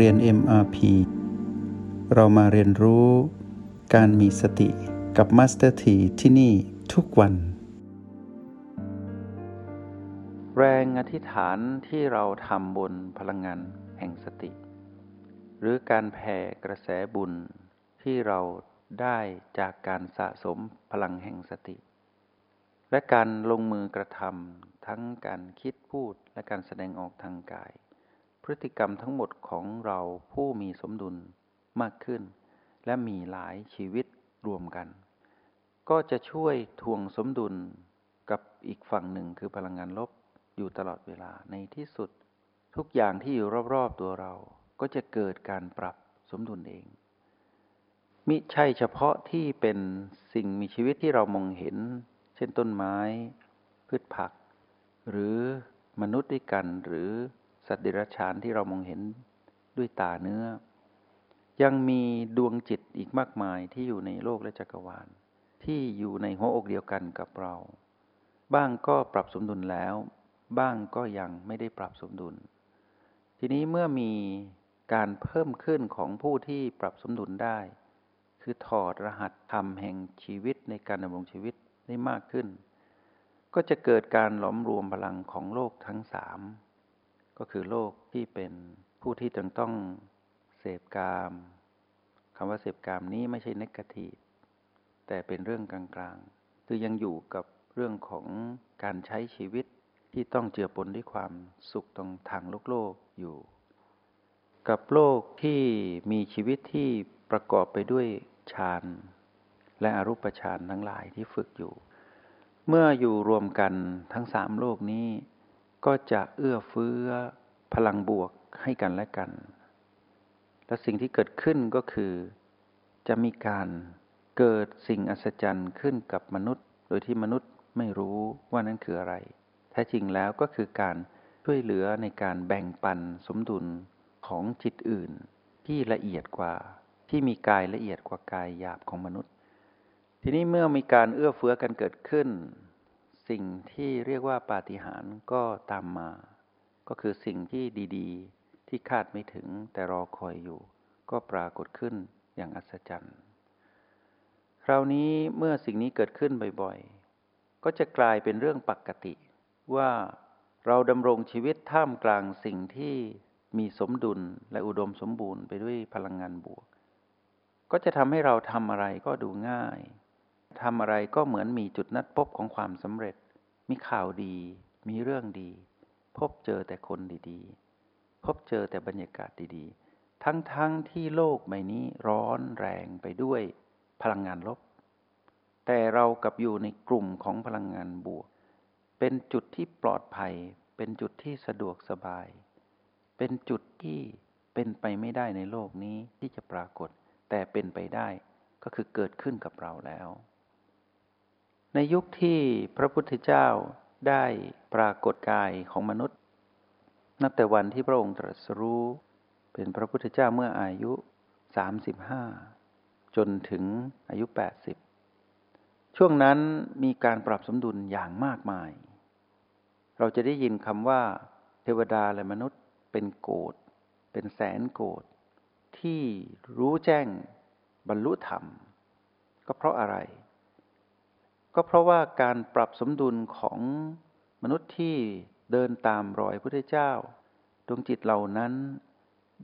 เรียน MRP เรามาเรียนรู้การมีสติกับ Master T ที่ที่นี่ทุกวัน แรงอธิษฐานที่เราทำบนพลังงานแห่งสติ หรือการแผ่กระแสบุญที่เราได้จากการสะสมพลังแห่งสติ และการลงมือกระทำทั้งการคิดพูดและการแสดงออกทางกาย พฤติกรรมทั้งหมดของเราผู้มีสมดุลมากขึ้น และมีหลายชีวิตรวมกัน ก็จะช่วยทวงสมดุลกับอีกฝั่งหนึ่งคือพลังงานลบอยู่ตลอดเวลาในที่สุด ทุกอย่างที่อยู่รอบๆตัวเราก็จะเกิดการปรับสมดุลเอง มิใช่เฉพาะที่เป็นสิ่งมีชีวิตที่เรามองเห็น เช่นต้นไม้ พืชผัก หรือมนุษย์ด้วยกันหรือ สัตว์เดรัจฉานที่เรามองเห็นด้วยตาเนื้อ ยังมีดวงจิตอีกมากมายที่อยู่ในโลกและจักรวาล ที่อยู่ในหัวอกเดียวกันกับเรา บ้างก็ปรับสมดุลแล้ว บ้างก็ยังไม่ได้ปรับสมดุล ทีนี้เมื่อมีการเพิ่มขึ้นของผู้ที่ปรับสมดุลได้ คือถอดรหัสธรรมแห่งชีวิตในการดำรงชีวิตได้มากขึ้น ก็จะเกิดการหลอมรวมพลังของโลกทั้งสาม ก็คือโลกที่เป็นผู้ที่จึงต้องเสพกามคำว่าเสพกามนี้ไม่ใช่นกาทีแต่เป็นเรื่องกลางๆ คือยังอยู่กับเรื่องของการใช้ชีวิตที่ต้องเจือปนด้วยความสุขตรงทางโลกโลกอยู่ กับโลกที่มีชีวิตที่ประกอบไปด้วยฌานและอรูปฌานทั้งหลายที่ฝึกอยู่ เมื่ออยู่รวมกันทั้งสามโลกนี้ ก็จะเอื้อเฟื้อพลังบวกให้กันและกัน และสิ่งที่เกิดขึ้นก็คือ จะมีการเกิดสิ่งอัศจรรย์ขึ้นกับมนุษย์ โดยที่มนุษย์ไม่รู้ว่านั้นคืออะไร แท้จริงแล้วก็คือการช่วยเหลือในการแบ่งปันสมดุลของจิตอื่น ที่ละเอียดกว่าที่มีกายละเอียดกว่ากายหยาบของมนุษย์ ทีนี้เมื่อมีการเอื้อเฟื้อกันเกิดขึ้น สิ่งที่เรียกว่าปาฏิหาริย์ก็ตามมา ก็คือสิ่งที่ดีๆ ที่คาดไม่ถึงแต่รอคอยอยู่ ก็ปรากฏขึ้นอย่างอัศจรรย์ คราวนี้เมื่อสิ่งนี้เกิดขึ้นบ่อยๆ ก็จะกลายเป็นเรื่องปกติ ว่าเราดำรงชีวิตท่ามกลางสิ่งที่มีสมดุลและอุดมสมบูรณ์ไปด้วยพลังงานบวก ก็จะทำให้เราทำอะไรก็ดูง่าย ทำอะไรก็เหมือนมีจุดนัดพบของความสำเร็จ มีข่าวดี มีเรื่องดี พบเจอแต่คนดีๆ พบเจอแต่บรรยากาศดีๆ ทั้งๆทที่โลกใบนี้ร้อนแรงไปด้วยพลังงานลบ แต่เรากับอยู่ในกลุ่มของพลังงานบวก เป็นจุดที่ปลอดภัย เป็นจุดที่สะดวกสบาย เป็นจุดที่เป็นไปไม่ได้ในโลกนี้ที่จะปรากฏ แต่เป็นไปได้ก็คือเกิดขึ้นกับเราแล้ว ในยุคที่พระพุทธเจ้าได้ปรากฏกายของมนุษย์ นับแต่วันที่พระองค์ตรัสรู้ เป็นพระพุทธเจ้าเมื่ออายุ 35 จนถึงอายุ 80 ช่วงนั้นมีการปรับสมดุลอย่างมากมาย เราจะได้ยินคำว่า เทวดาและมนุษย์เป็นโกดเป็นแสนโกดที่รู้แจ้งบรรลุธรรม ก็เพราะอะไร ก็เพราะว่าการปรับสมดุลของมนุษย์ที่เดินตามรอยพระเจ้า ดวงจิตเหล่านั้น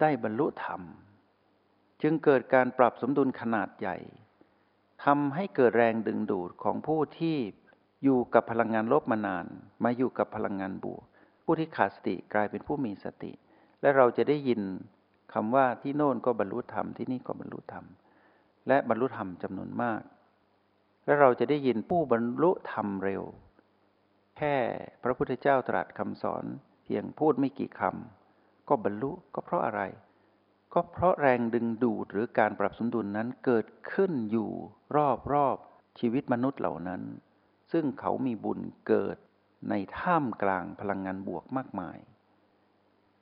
ได้บรรลุธรรม จึงเกิดการปรับสมดุลขนาดใหญ่ทำให้เกิดแรงดึงดูดของผู้ที่อยู่กับพลังงานลบมานาน มาอยู่กับพลังงานบวก ผู้ที่ขาดสติกลายเป็นผู้มีสติ และเราจะได้ยินคำว่าที่โน่นก็บรรลุธรรมที่นี่ก็บรรลุธรรม และบรรลุธรรมจำนวนมาก และเราจะได้ยินผู้บรรลุธรรมเร็ว แค่พระพุทธเจ้าตรัสคำสอนเพียงพูดไม่กี่คำก็บรรลุก็เพราะอะไร ก็เพราะแรงดึงดูดหรือการปรับสมดุลนั้นเกิดขึ้นอยู่รอบรอบชีวิตมนุษย์เหล่านั้น ซึ่งเขามีบุญเกิดในท่ามกลางพลังงานบวกมากมาย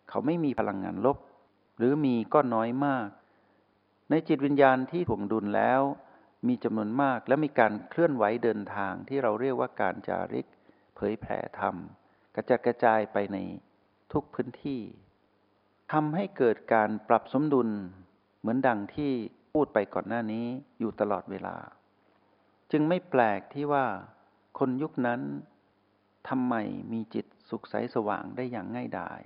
เขาไม่มีพลังงานลบ หรือมีก็น้อยมาก ในจิตวิญญาณที่ถ่วงดุลแล้ว มีจำนวนมากและมีการเคลื่อนไหวเดินทางที่เราเรียกว่าการจาริก เผยแผ่ธรรม กระจัดกระจายไปในทุกพื้นที่ทำให้เกิดการปรับสมดุล เหมือนดังที่พูดไปก่อนหน้านี้อยู่ตลอดเวลา จึงไม่แปลกที่ว่า คนยุคนั้นทำไมมีจิตสุขใสสว่างได้อย่างง่ายดาย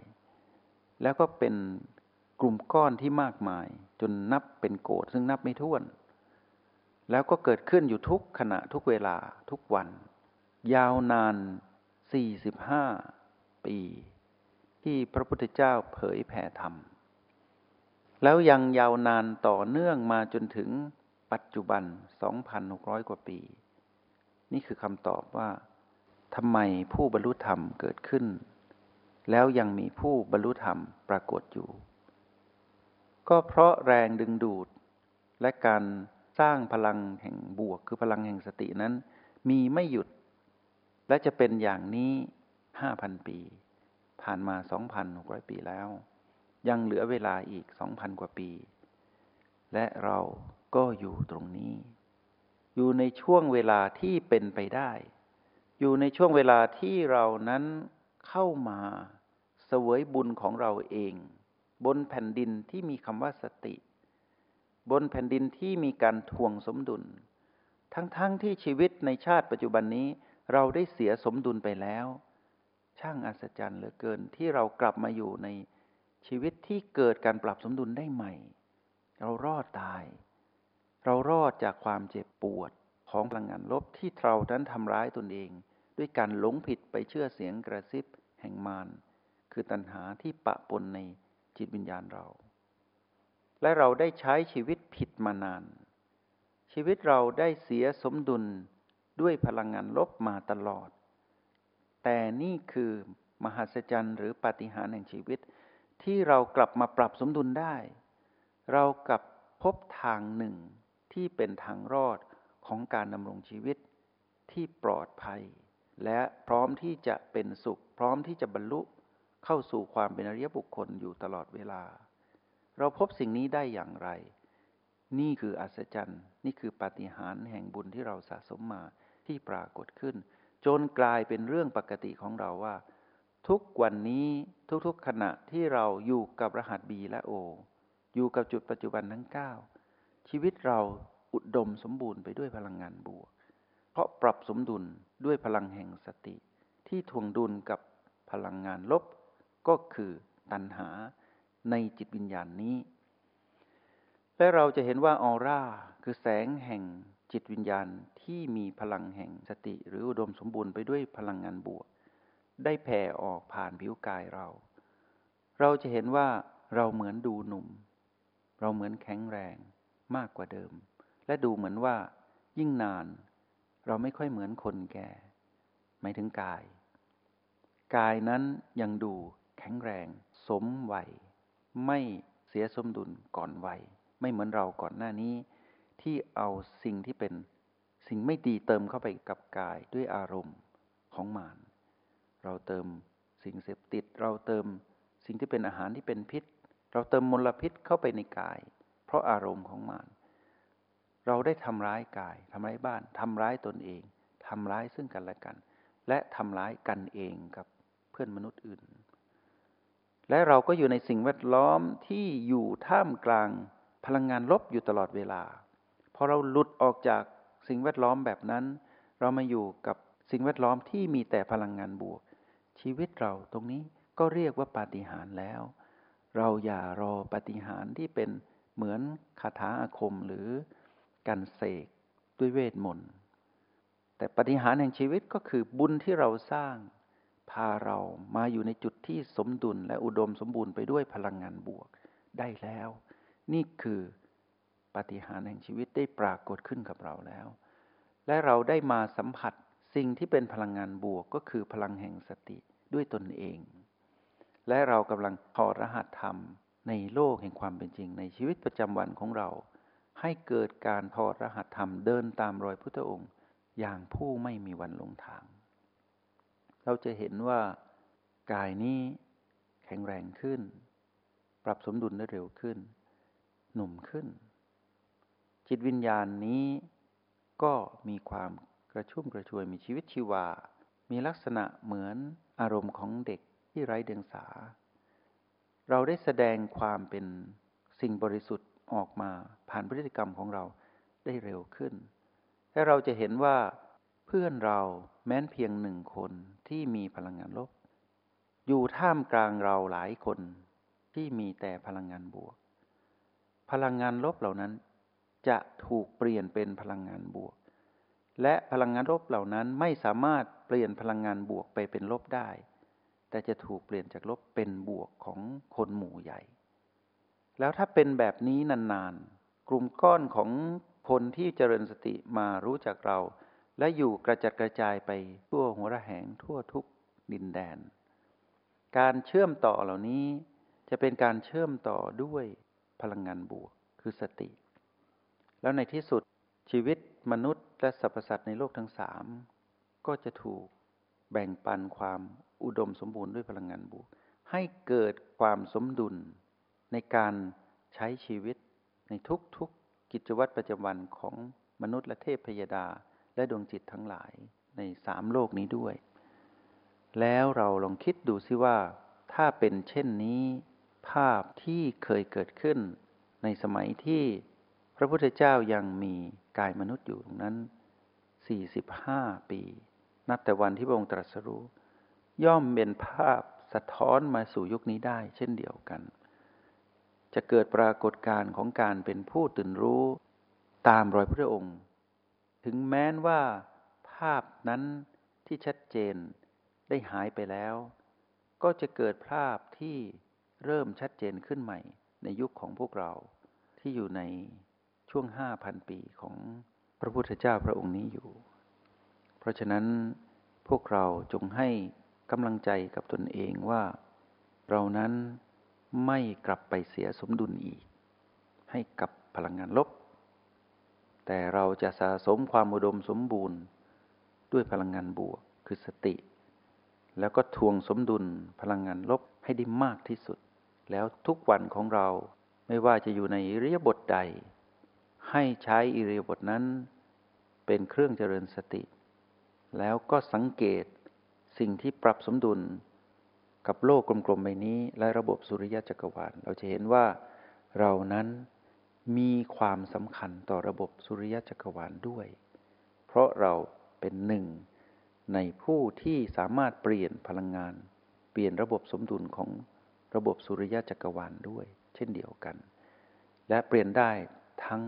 แล้วก็เป็นกลุ่มก้อนที่มากมาย จนนับเป็นโกดซึ่งนับไม่ถ้วน แล้วก็เกิดขึ้นอยู่ทุกขณะทุกเวลาทุกวัน ยาวนาน 45 ปี ที่พระพุทธเจ้าเผยแผ่ธรรม แล้วยังยาวนานต่อเนื่องมาจนถึงปัจจุบัน 2,600 กว่าปี นี่คือคำตอบว่าทำไมผู้บรรลุธรรมเกิดขึ้น แล้วยังมีผู้บรรลุธรรมปรากฏอยู่ ก็เพราะแรงดึงดูดและการ สร้างพลังแห่งบวก คือพลังแห่งสตินั้น มีไม่หยุด และจะเป็นอย่างนี้ห้าพันปี ผ่านมาสองพันหกร้อยปีแล้ว ยังเหลือเวลาอีกสองพันกว่าปี และเราก็อยู่ตรงนี้ อยู่ในช่วงเวลาที่เป็นไปได้ อยู่ในช่วงเวลาที่เรานั้นเข้ามาเสวยบุญของเราเอง บนแผ่นดินที่มีคำว่าสติ บนแผ่นดินที่มีการทวงสมดุล ทั้งๆทที่ชีวิตในชาติปัจจุบันนี้ เราได้เสียสมดุลไปแล้ว ช่างอัศจรรย์เหลือเกินที่เรากลับมาอยู่ในชีวิตที่เกิดการปรับสมดุลได้ใหม่ เรารอดตาย เรารอดจากความเจ็บปวดของพลังงานลบที่เรานั้นทำร้ายตนเอง ด้วยการหลงผิดไปเชื่อเสียงกระซิบแห่งมารคือตัณหาที่ปะปนในจิตวิญญาณเรา และเราได้ใช้ชีวิตผิดมานาน ชีวิตเราได้เสียสมดุลด้วยพลังงานลบมาตลอด แต่นี่คือมหัศจรรย์หรือปาฏิหาริย์แห่งชีวิต ที่เรากลับมาปรับสมดุลได้ เรากลับพบทางหนึ่งที่เป็นทางรอดของการดำรงชีวิตที่ปลอดภัย และพร้อมที่จะเป็นสุข พร้อมที่จะบรรลุเข้าสู่ความเป็นอริยบุคคลอยู่ตลอดเวลา เราพบสิ่งนี้ได้อย่างไร นี่คืออัศจรรย์ นี่คือปาฏิหาริย์แห่งบุญที่เราสะสมมาที่ปรากฏขึ้น จนกลายเป็นเรื่องปกติของเราว่า ทุกวันนี้ทุกๆขณะที่เราอยู่กับรหัสบีและโอ อยู่กับจุดปัจจุบันทั้ง 9 ชีวิตเราอุดมสมบูรณ์ไปด้วยพลังงานบวก เพราะปรับสมดุลด้วยพลังแห่งสติ ที่ทวงดุลกับพลังงานลบ ก็คือตัณหา ในจิตวิญญาณนี้ และเราจะเห็นว่าออร่าคือแสงแห่งจิตวิญญาณที่มีพลังแห่งสติหรืออุดมสมบูรณ์ไปด้วยพลังงานบวก ได้แผ่ออกผ่านผิวกายเรา เราจะเห็นว่าเราเหมือนดูหนุ่ม เราเหมือนแข็งแรงมากกว่าเดิม และดูเหมือนว่า ยิ่งนาน เราไม่ค่อยเหมือนคนแก่ หมายถึงกาย กายนั้นยังดูแข็งแรง สมวัย ไม่เสียสมดุลก่อนวัย ไม่เหมือนเราก่อนหน้านี้ ที่เอาสิ่งที่เป็นสิ่งไม่ดีเติมเข้าไปกับกายด้วยอารมณ์ของมานเราเติมสิ่งเสพติด เราเติมสิ่งที่เป็นอาหารที่เป็นพิษ เราเติมมลพิษเข้าไปในกาย เพราะอารมณ์ของมานเราได้ทำร้ายกายทำร้ายบ้านทำร้ายตนเองทำร้ายซึ่งกันและกัน และทำร้ายกันเองกับเพื่อนมนุษย์อื่น และเราก็อยู่ในสิ่งแวดล้อมที่อยู่ท่ามกลางพลังงานลบอยู่ตลอดเวลา พอเราหลุดออกจากสิ่งแวดล้อมแบบนั้น เรามาอยู่กับสิ่งแวดล้อมที่มีแต่พลังงานบวก ชีวิตเราตรงนี้ก็เรียกว่าปาฏิหาริย์แล้ว เราอย่ารอปาฏิหาริย์ที่เป็นเหมือนคาถาอาคมหรือการเสกด้วยเวทมนต์แต่ปฏิหารแห่งชีวิตก็คือบุญที่เราสร้าง พาเรามาอยู่ในจุดที่สมดุลและอุดมสมบูรณ์ไปด้วยพลังงานบวกได้แล้ว นี่คือปฏิหารแห่งชีวิตได้ปรากฏขึ้นกับเราแล้ว และเราได้มาสัมผัสสิ่งที่เป็นพลังงานบวกก็คือพลังแห่งสติด้วยตนเอง และเรากำลังถอดรหัสธรรมในโลกแห่งความเป็นจริงในชีวิตประจำวันของเรา ให้เกิดการถอดรหัสธรรมเดินตามรอยพุทธองค์ อย่างผู้ไม่มีวันลงทาง เราจะเห็นว่ากายนี้แข็งแรงขึ้น ปรับสมดุลได้เร็วขึ้น หนุ่มขึ้น จิตวิญญาณนี้ก็มีความกระชุ่มกระชวยมีชีวิตชีวา มีลักษณะเหมือนอารมณ์ของเด็กที่ไร้เดียงสา เราได้แสดงความเป็นสิ่งบริสุทธิ์ออกมาผ่านพฤติกรรมของเราได้เร็วขึ้น และเราจะเห็นว่าเพื่อนเรา แม้นเพียงหนึ่งคนที่มีพลังงานลบ อยู่ท่ามกลางเราหลายคนที่มีแต่พลังงานบวก พลังงานลบเหล่านั้น จะถูกเปลี่ยนเป็นพลังงานบวก และพลังงานลบเหล่านั้นไม่สามารถเปลี่ยนพลังงานบวกไปเป็นลบได้ แต่จะถูกเปลี่ยนจากลบเป็นบวกของคนหมู่ใหญ่ แล้วถ้าเป็นแบบนี้นานๆ กลุ่มก้อนของคนที่เจริญสติมารู้จักเรา และอยู่กระจัดกระจายไปทั่วหัวระแหงทั่วทุกดินแดน การเชื่อมต่อเหล่านี้จะเป็นการเชื่อมต่อด้วยพลังงานบวกคือสติ แล้วในที่สุดชีวิตมนุษย์และสรรพสัตว์ในโลกทั้งสามก็จะถูกแบ่งปันความอุดมสมบูรณ์ด้วยพลังงานบวก ให้เกิดความสมดุลในการใช้ชีวิตในทุกๆกิจวัตรประจำวันของมนุษย์และเทพพยดา และดวงจิตทั้งหลายในสามโลกนี้ด้วย แล้วเราลองคิดดูซิว่า ถ้าเป็นเช่นนี้ภาพที่เคยเกิดขึ้น ในสมัยที่พระพุทธเจ้ายังมีกายมนุษย์อยู่ตรงนั้น 45 ปี นับแต่วันที่พระองค์ตรัสรู้ ย่อมเป็นภาพสะท้อนมาสู่ยุคนี้ได้ เช่นเดียวกัน จะเกิดปรากฏการณ์ของการเป็นผู้ตื่นรู้ตามรอยพระองค์ ถึงแม้นว่าภาพนั้นที่ชัดเจนได้หายไปแล้ว ก็จะเกิดภาพที่เริ่มชัดเจนขึ้นใหม่ ในยุคของพวกเราที่อยู่ในช่วงห้าพันปีของพระพุทธเจ้าพระองค์นี้อยู่ เพราะฉะนั้นพวกเราจงให้กำลังใจกับตนเองว่า เรานั้นไม่กลับไปเสียสมดุลอีก ให้กับพลังงานลบ แต่เราจะสะสมความอุดมสมบูรณ์ ด้วยพลังงานบวกคือสติ แล้วก็ทวงสมดุลพลังงานลบให้ได้มากที่สุด แล้วทุกวันของเราไม่ว่าจะอยู่ในอิริยาบถใด ให้ใช้อิริยาบถนั้น เป็นเครื่องเจริญสติ แล้วก็สังเกตสิ่งที่ปรับสมดุลกับโลกกลมๆใบนี้และระบบสุริยะจักรวาลเราจะเห็นว่าเรานั้น มีความสำคัญต่อระบบสุริยะจักรวาลด้วย เพราะเราเป็นหนึ่งในผู้ที่สามารถเปลี่ยนพลังงาน เปลี่ยนระบบสมดุลของระบบสุริยะจักรวาลด้วย เช่นเดียวกัน และเปลี่ยนได้ทั้ง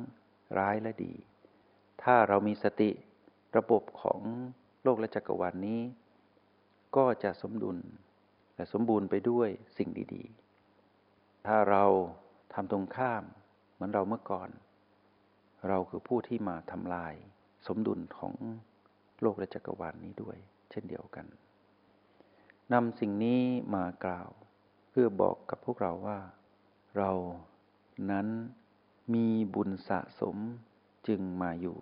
ร้ายและดี ถ้าเรามีสติระบบของโลกและจักรวาลนนี้ ก็จะสมดุลและสมบูรณ์ไปด้วยสิ่งดี ๆ ถ้าเราทำตรงข้าม เหมือนเราเมื่อก่อน เราคือผู้ที่มาทำลาย สมดุลของโลกและจักรวาลนนี้ด้วย เช่นเดียวกันนำสิ่งนี้มากล่าวพื่อบอกกับพวกเราว่า เรานั้นมีบุญสะสมจึงมาอยู่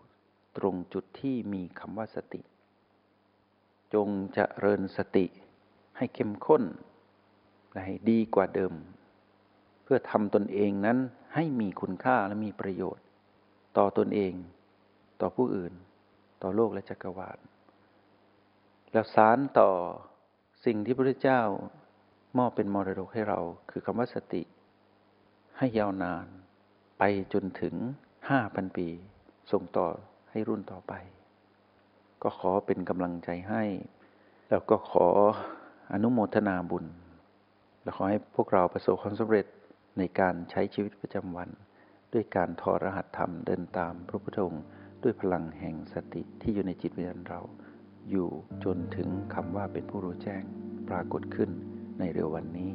ตรงจุดที่มีคำว่าสติ จงจะเริญสติให้เข้มข้นและให้ดีกว่าเดิม เพื่อทำตนเองนั้น ให้มีคุณค่าและมีประโยชน์ ต่อตนเอง ต่อผู้อื่น ต่อโลกและจักรวาลแล้วสารต่อสิ่งที่พระพุทธเจ้ามอบเป็นมรดกให้เรา คือคำว่าสติ ให้ยาวนาน ไปจนถึงห้าพันปี ส่งต่อให้รุ่นต่อไป ก็ขอเป็นกำลังใจให้ แล้วก็ขออนุโมทนาบุญ และขอให้พวกเราประสบความสำเร็จ ในการใช้ชีวิตประจำวัน ด้วยการทอรหัสธรรมเดินตามพระพุทธองค์ ด้วยพลังแห่งสติที่อยู่ในจิตวิญญาณเรา อยู่จนถึงคำว่าเป็นผู้รู้แจ้งปรากฏขึ้นในเร็ววันนี้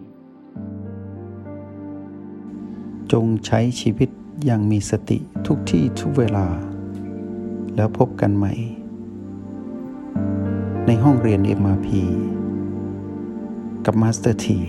จงใช้ชีวิตอย่างมีสติทุกที่ทุกเวลา แล้วพบกันใหม่ ในห้องเรียน MRP กับมาสเตอร์ที